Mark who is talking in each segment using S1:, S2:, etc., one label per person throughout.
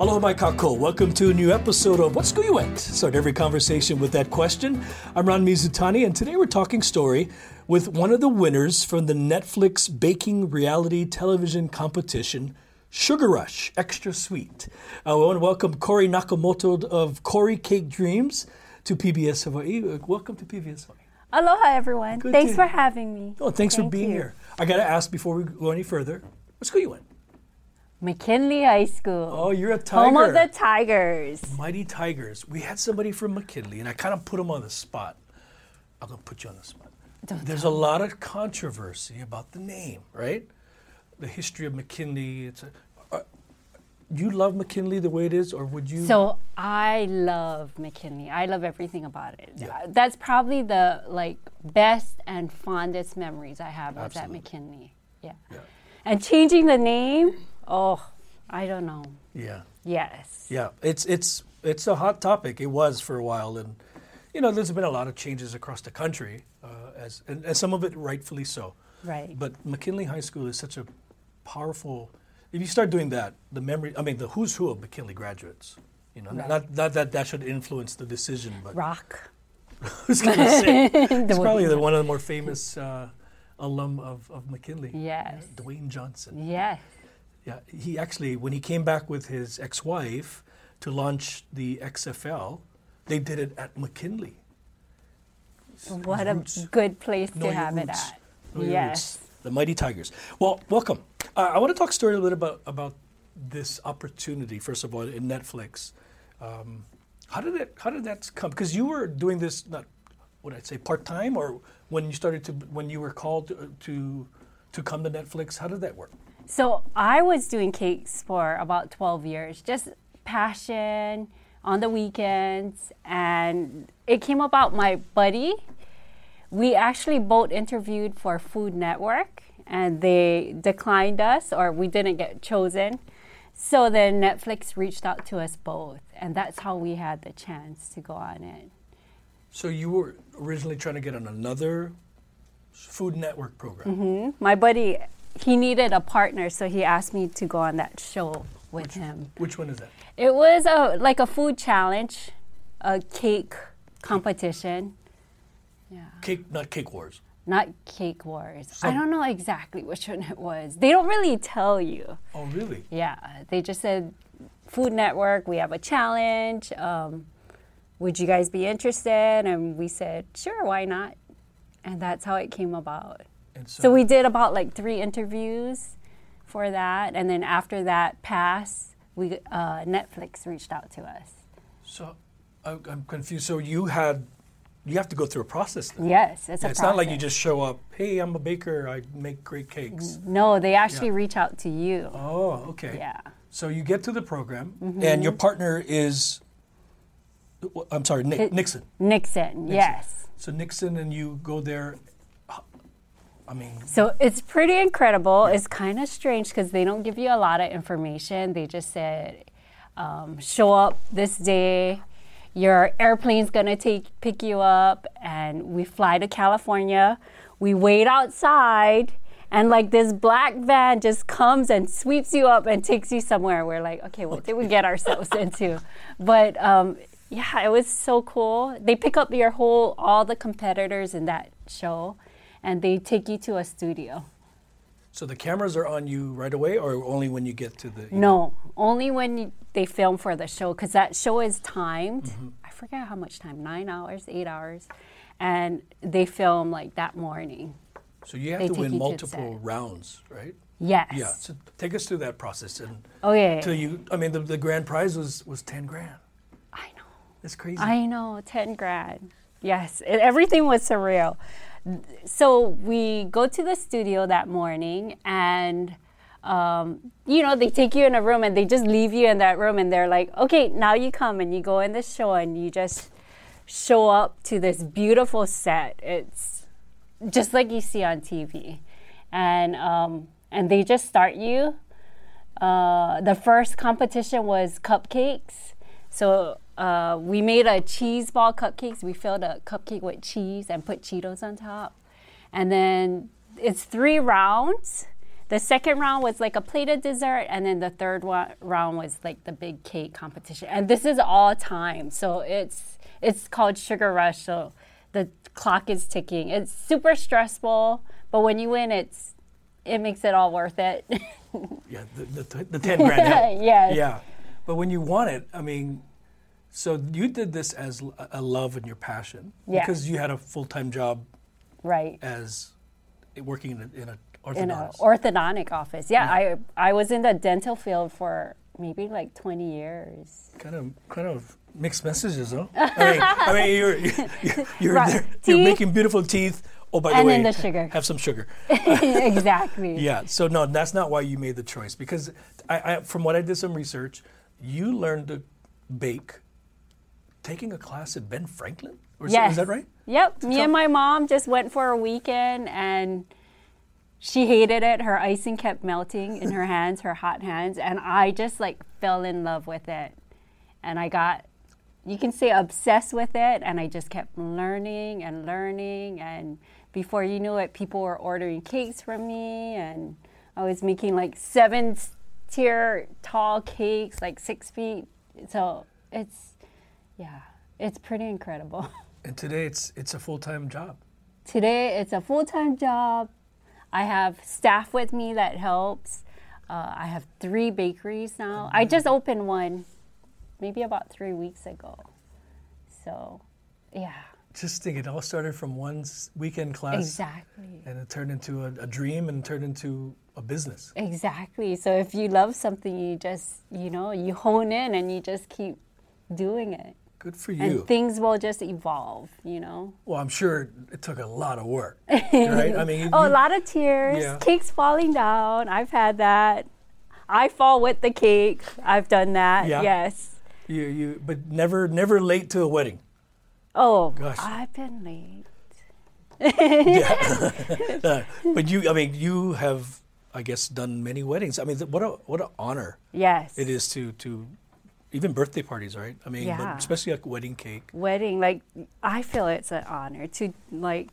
S1: Aloha mai kakou. Welcome to a new episode of What School You Went. Start every conversation with that question. I'm Ron Mizutani, and today we're talking story with one of the winners from the Netflix baking reality television competition, Sugar Rush Extra Sweet. Uh, I want to welcome Cori Nakamoto of Cori Cake Dreams to PBS Hawaii. Uh, Welcome to PBS Hawaii.
S2: Aloha, everyone.
S1: Good
S2: Thanks
S1: to-
S2: for having me.
S1: Oh, thanks for being
S2: you.
S1: here. I got to ask before we go any further, what school you went?
S2: McKinley High School.
S1: Oh, you're a tiger.
S2: Home of the Tigers.
S1: Mighty Tigers. We had somebody from McKinley, and I kind of put him on the spot. I'm going to put you on the spot.
S2: Don't
S1: There's a lot of controversy about the name, right? The history of McKinley. It's a, uh, you love McKinley the way it is, or would you?
S2: So I love McKinley. I love everything about it.
S1: Yeah.
S2: Uh, That's probably the like best and fondest memories I have of that McKinley. Yeah.
S1: Yeah.
S2: And changing the name, oh, I don't know.
S1: yeah,
S2: Yes.
S1: yeah. It's it's it's a hot topic. It was for a while, and you know, there's been a lot of changes across the country, uh, as and, and some of it rightfully so.
S2: Right.
S1: But McKinley High School is such a powerful. If you start doing that, the memory. I mean, the who's who of McKinley graduates. You know,
S2: Right.
S1: not, not that that should influence the decision, but
S2: Rock.
S1: I was going to say it's probably the, one of the more famous uh, alum of, of McKinley.
S2: Yes.
S1: Dwayne Johnson.
S2: Yes.
S1: Yeah, he actually when he came back with his ex-wife to launch the XFL, they did it at McKinley.
S2: What a good place
S1: Know
S2: to have it at.
S1: Know
S2: yes.
S1: The Mighty Tigers. Well, welcome. Uh, I want to talk story a little bit about, about this opportunity. First of all, in Netflix, um, how did it? How did that come? Because you were doing this not, what I'd say, part time, or when you started to when you were called to, to to come to Netflix. How did that work?
S2: So I was doing cakes for about 12 years, just passion on the weekends. And it came about my buddy. We actually both interviewed for Food Network and they declined us or we didn't get chosen. So then Netflix reached out to us both. And that's how we had the chance to go on it.
S1: So you were originally trying to get on another Food Network program. Mm-hmm.
S2: My buddy, he needed a partner, so he asked me to go on that show with him.
S1: Which one is that?
S2: It was a like a food challenge, a cake competition. Yeah,
S1: Cake, not Cake Wars.
S2: not cake wars. I don't know exactly which one it was. They don't really tell you.
S1: Oh, really?
S2: Yeah, they just said Food Network. We have a challenge. Um, would you guys be interested? And we said sure, why not? And that's how it came about.
S1: And so,
S2: So we did about like three interviews for that, and then after that pass, we uh, Netflix reached out to us.
S1: So I, I'm confused. So you had, you have to go through a process. Then.
S2: Yes, it's a
S1: it's not like you just show up. Hey, I'm a baker. I make great cakes.
S2: No, they actually
S1: Yeah.
S2: reach out to you.
S1: Oh, okay.
S2: Yeah.
S1: So you get to the program,
S2: Mm-hmm.
S1: and your partner is, I'm sorry, Nick,
S2: It-
S1: Nixon.
S2: Nixon, yes.
S1: So Nixon and you go there. I mean,
S2: So it's pretty incredible. It's kind of strange because they don't give you a lot of information. They just said, um, show up this day. Your airplane's gonna take pick you up, and we fly to California. We wait outside, and like this black van just comes and sweeps you up and takes you somewhere. We're like, okay, what did we get ourselves into? But um, yeah, it was so cool. They pick up your whole all the competitors in that show, and they take you to a studio.
S1: so the cameras are on you right away, or only when you get to the. you know-
S2: No, only when you, they film for the show because that show is timed.
S1: Mm-hmm.
S2: I forget how much time, nine hours, eight hours, and they film like that morning.
S1: So you have
S2: They
S1: to win
S2: you to
S1: multiple rounds, right?
S2: Yes.
S1: Yeah. So take us through that process, and
S2: Oh yeah.
S1: till you. I mean, the, the grand prize was was ten grand.
S2: I know.
S1: That's crazy.
S2: I know, 10 grand. Yes, it, everything was surreal. So we go to the studio that morning and um, you know, they take you in a room and they just leave you in that room and they're like, okay, now you come and you go in the show and you just show up to this beautiful set. It's just like you see on TV, and um, and they just start you. Uh, the first competition was cupcakes. So uh, we made a cheese ball cupcakes. We filled a cupcake with cheese and put Cheetos on top. And then it's three rounds. The second round was like a plated dessert, and then the third one, round was like the big cake competition. And this is all time, so it's it's called Sugar Rush. So the clock is ticking. It's super stressful, but when you win, it's it makes it all worth it.
S1: yeah, the, the, the ten grand.
S2: yes.
S1: Yeah, but when you won it, I mean, so you did this as a love and your passion
S2: Yeah.
S1: because you had a full time job
S2: right.
S1: as working in a, in a
S2: an orthodontic office. Yeah, I I was in the dental field for maybe like 20 years.
S1: kind of kind of mixed messages, though. I mean, I mean you're you're, you're,
S2: Right.
S1: there, you're making beautiful teeth. Oh, by the
S2: And
S1: way,
S2: the sugar.
S1: have some sugar.
S2: exactly.
S1: Yeah. So no, that's not why you made the choice because I, I from what I did some research, you learned to bake taking a class at Ben Franklin. Or is,
S2: Yes.
S1: is that right?
S2: Yep. Me and my mom just went for a weekend and she hated it. Her icing kept melting in her hands, her hot hands, and I just like fell in love with it. And I got you can say obsessed with it and I just kept learning and learning and before you knew it people were ordering cakes from me and I was making like seven tier tall cakes like 6 feet. So it's yeah, it's pretty incredible.
S1: And today it's it's a full time job.
S2: Today it's a full time job. I have staff with me that helps. Uh, I have three bakeries now. I just opened one maybe about three weeks ago. So, yeah,
S1: Just think, it all started from one weekend class,
S2: exactly.
S1: and it turned into a, a dream and turned into a business.
S2: Exactly. So, if you love something, you just, you know, you hone in and you just keep doing it.
S1: Good for you.
S2: And
S1: you.
S2: things will just evolve, you know.
S1: well, I'm sure it took a lot of work, right? I mean,
S2: Oh, a lot of tears,
S1: Yeah.
S2: cakes falling down. I've had that. I fall with the cake. I've done that.
S1: Yeah.
S2: Yes.
S1: you, you, but never, never late to a wedding.
S2: Oh,
S1: Gosh.
S2: I've been late.
S1: Uh, but you, I mean, you have, I guess, done many weddings. I mean, th- what a what an honor
S2: Yes.
S1: it is to to even birthday parties, right? I mean,
S2: Yeah.
S1: but especially like wedding cake.
S2: Wedding, like I feel it's an honor to like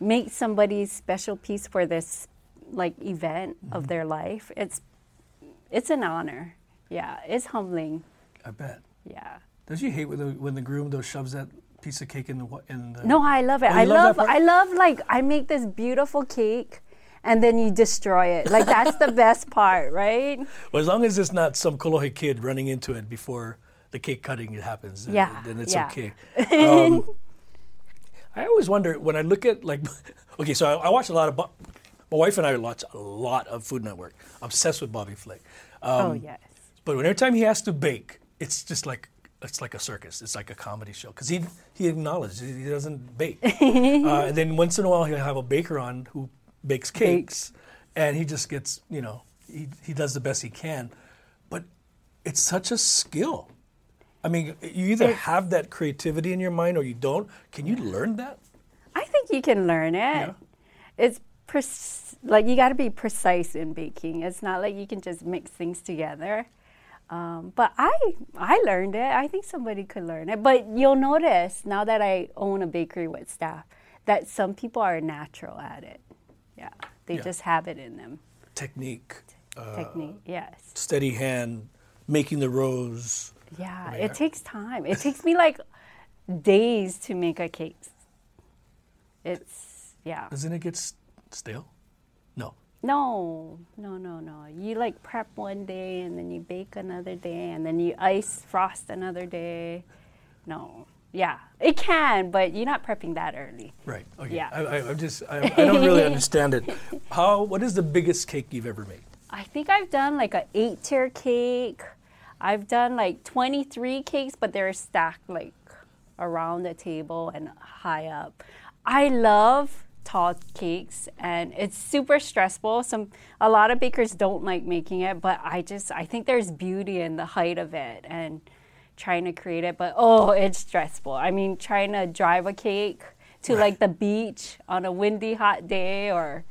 S2: make somebody's special piece for this like event
S1: Mm-hmm.
S2: of their life. It's it's an honor. Yeah, it's humbling.
S1: I bet.
S2: Yeah.
S1: Does you hate when the when the groom though shoves that piece of cake in the in the?
S2: No, I love it.
S1: Oh,
S2: I
S1: love
S2: love. I love like I make this beautiful cake and then you destroy it. Like that's the best part, right?
S1: Well, as long as it's not some Kolohe kid running into it before the cake cutting happens, then-
S2: Yeah,
S1: then it's
S2: yeah.
S1: okay. Um, I always wonder when I look at like, okay, so I, I watch a lot of. Bo- my wife and I watch a lot of Food Network. Obsessed with Bobby Flay. Um,
S2: oh yes.
S1: But every time he has to bake, it's just like it's like a circus. It's like a comedy show because he he acknowledged he he doesn't bake. uh, and then once in a while he'll have a baker on who bakes cakes, and he just gets you know he he does the best he can. But it's such a skill. I mean, you either have that creativity in your mind or you don't. Can you learn that?
S2: I think you can learn it.
S1: Yeah.
S2: It's like you got to be precise in baking. It's not like you can just mix things together. Um, but I I learned it. I think somebody could learn it. But you'll notice now that I own a bakery with staff that some people are natural at it. Yeah, they
S1: Yeah.
S2: just have it in them.
S1: Technique, uh,
S2: Technique, yes.
S1: steady hand, making the rows.
S2: Yeah,
S1: mean,
S2: it
S1: I-
S2: takes time. It takes me like days to make a cake. It's yeah.
S1: Doesn't it get s- stale? No.
S2: No, no, no, no. You like prep one day and then you bake another day and then you ice frost another day. No. Yeah, it can, but you're not prepping that early.
S1: Right. Okay.
S2: Yeah.
S1: I, I, I'm just, I, I don't really understand it. How? What is the biggest cake you've ever made?
S2: I think I've done like an eight tier cake. I've done like 23 cakes, but they're stacked like around the table and high up. I love tall cakes and it's super stressful. Some a lot of bakers don't like making it, but I just I think there's beauty in the height of it and trying to create it, but oh, it's stressful. I mean, trying to drive a cake to
S1: Right.
S2: like the beach on a windy, hot day, or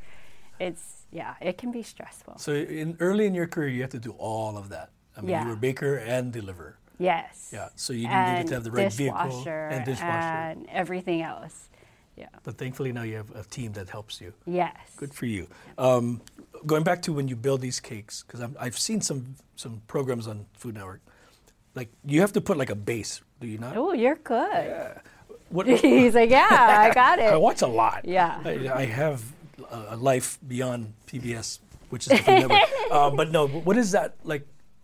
S2: it's yeah, it can be stressful.
S1: So in early in your career, you have to do all of that. I mean,
S2: Yeah.
S1: you were baker and deliverer.
S2: Yes.
S1: Yeah. So you needed to have the right vehicle and dishwasher.
S2: and everything else. Yeah.
S1: but thankfully now you have a team that helps you.
S2: Yes.
S1: Good for you. Um, going back to when you build these cakes, because I've seen some some programs on Food Network. Like you have to put like a base, do you not?
S2: Oh, you're good.
S1: What,
S2: He's like, yeah, I got it.
S1: I watch a lot.
S2: Yeah.
S1: I, I have a, a life beyond PBS, which is the Network. Uh, but no, what is that like?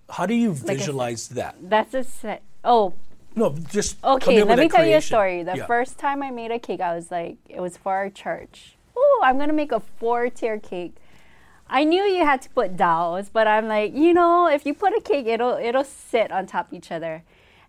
S1: How do you
S2: said-
S1: visualize that?
S2: That's a set. Oh,
S1: No, just
S2: Okay, let me tell you a story. The
S1: Yeah.
S2: first time I made a cake, I was like, it was for our church. Oh, I'm gonna make a four tier cake. I knew you had to put dowels, but I'm like, you know, if you put a cake, it'll it'll sit on top of each other.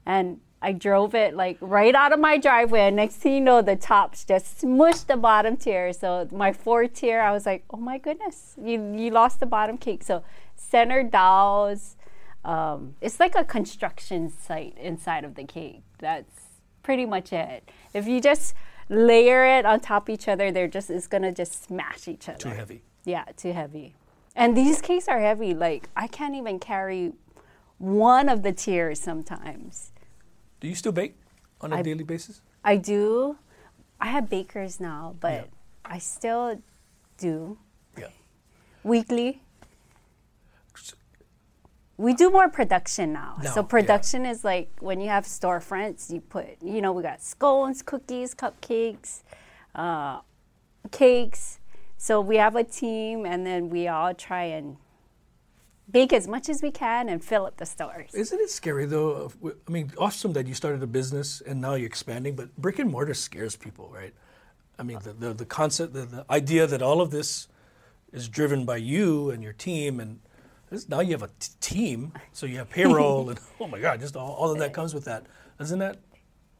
S2: And I drove it like right out of my driveway. And next thing you know, the tops just smushed the bottom tier. So my fourth tier, I was like, oh my goodness, you you lost the bottom cake. So center dowels. Um, it's like a construction site inside of the cake. That's pretty much it. If you just layer it on top of each other, they're just it's gonna just smash each other.
S1: Too heavy.
S2: Yeah, too heavy. And these cakes are heavy. Like I can't even carry one of the tiers sometimes.
S1: Do you still bake on a
S2: I-
S1: daily basis?
S2: I do. I have bakers now, but
S1: Yeah.
S2: I still do
S1: Yeah.
S2: weekly. We do more production now.
S1: Now,
S2: so
S1: yeah.
S2: production is like when you have storefronts, you put, you know, we got scones, cookies, cupcakes, uh, cakes. So we have a team, and then we all try and bake as much as we can and fill up the stores.
S1: Isn't it scary though? I mean, awesome that you started a business and now you're expanding, but brick and mortar scares people, right? I mean, the the, the concept, the, the idea that all of this is driven by you and your team, and now you have a t- team, so you have payroll, and oh my God, just all, all of that comes with that. Doesn't that,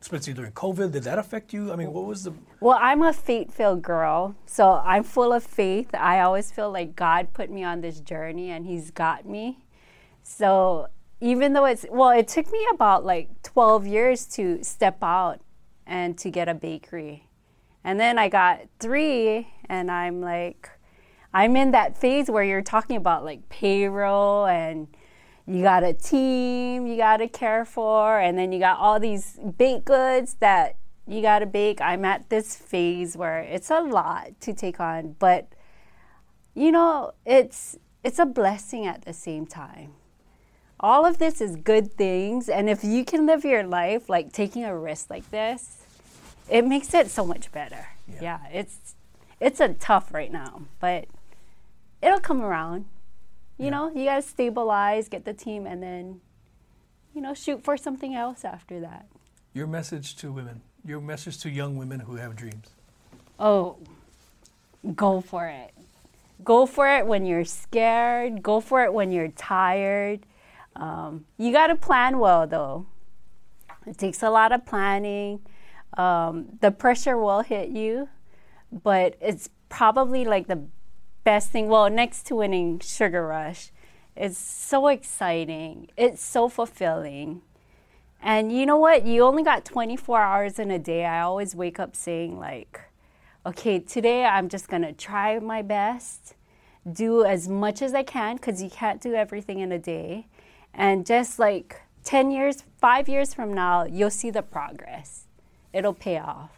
S1: especially during COVID, did that affect you? I mean, what was the
S2: Well, I'm a faith filled girl, so I'm full of faith. I always feel like God put me on this journey and He's got me. So even though it's, well, it took me about like 12 years to step out and to get a bakery. And then I got three, and I'm like, I'm in that phase where you're talking about like payroll and you got a team you got to care for, and then you got all these baked goods that you got to bake. I'm at this phase where it's a lot to take on, but you know, it's it's a blessing at the same time. All of this is good things, and if you can live your life like taking a risk like this, it makes it so much better. Yeah, it's it's a tough right now, but it'll come around. You know, you got to stabilize, get the team, and then, you know, shoot for something else after that.
S1: your message to women, your message to young women who have dreams?
S2: Oh, go for it. Go for it when you're scared. Go for it when you're tired. Um, you got to plan well, though. It takes a lot of planning. Um, the pressure will hit you, but it's probably like the best thing. Well, next to winning Sugar Rush, it's so exciting. It's so fulfilling. And you know what? You only got 24 hours in a day. I always wake up saying, like, okay, today I'm just going to try my best, do as much as I can, because you can't do everything in a day. And just like 10 years, five years from now, you'll see the progress. It'll pay off.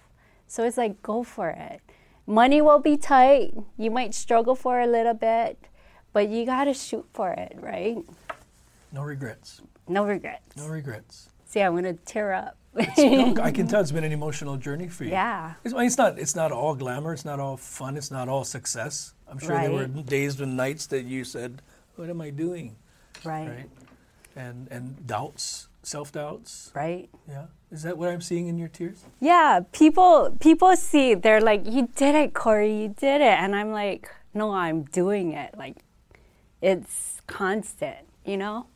S2: So it's like, go for it. Money will be tight. You might struggle for a little bit, but you got to shoot for it, right?
S1: No regrets.
S2: No regrets.
S1: No regrets.
S2: See, I'm going to tear up.
S1: No, I can tell it's been an emotional journey for you.
S2: Yeah.
S1: It's, it's not. It's not all glamour. It's not all fun. It's not all success. I'm sure there were days and nights that you said, "What am I doing?"
S2: right.
S1: Right? And and doubts, self doubts.
S2: Right.
S1: Yeah. Is that what I'm seeing in your tears?
S2: Yeah, people people see they're like, "You did it, Cori. You did it," and I'm like, "No, I'm doing it. Like, it's constant, you know."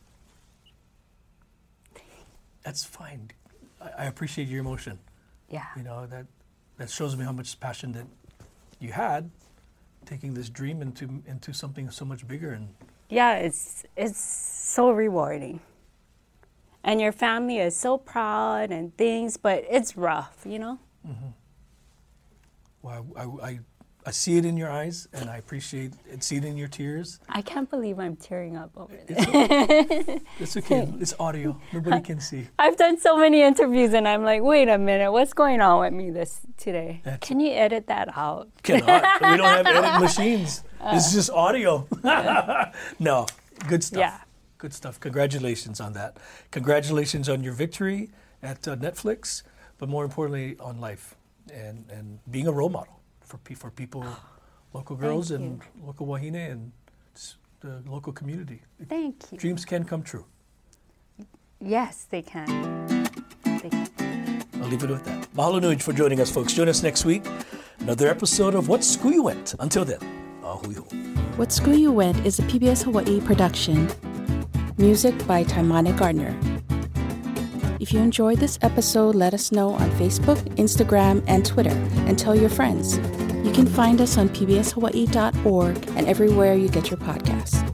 S1: That's fine. I, I appreciate your emotion.
S2: Yeah.
S1: You know that that shows me how much passion that you had, taking this dream into into something so much bigger. And
S2: Yeah, it's it's so rewarding. And your family is so proud and things, but it's rough, you know?
S1: Well, I, I, I see it in your eyes, and I appreciate it. See it in your tears.
S2: I can't believe I'm tearing up over this.
S1: It's, it's okay. It's audio. Nobody can see.
S2: I've done so many interviews and I'm like, wait a minute, what's going on with me this today?
S1: That's-
S2: Can you edit that out?
S1: Cannot. we don't have edit machines. It's just audio. no, good stuff.
S2: Yeah.
S1: Good stuff. Congratulations on that. Congratulations on your victory at uh, Netflix, but more importantly, on life and, and being a role model for, pe- for people, local girls
S2: Thank
S1: and local Wahine and the local community.
S2: Thank you.
S1: Dreams can come true.
S2: Yes, they can. They can.
S1: I'll leave it with that. Mahalo nui for joining us, folks. Join us next week. Another episode of What School You Went. Until then, ahui ho.
S3: What School You Went is a PBS Hawaii production. Music by Taimane Gardner. If you enjoyed this episode, let us know on Facebook, Instagram, and Twitter, and tell your friends. You can find us on pbshawaii.org and everywhere you get your podcasts.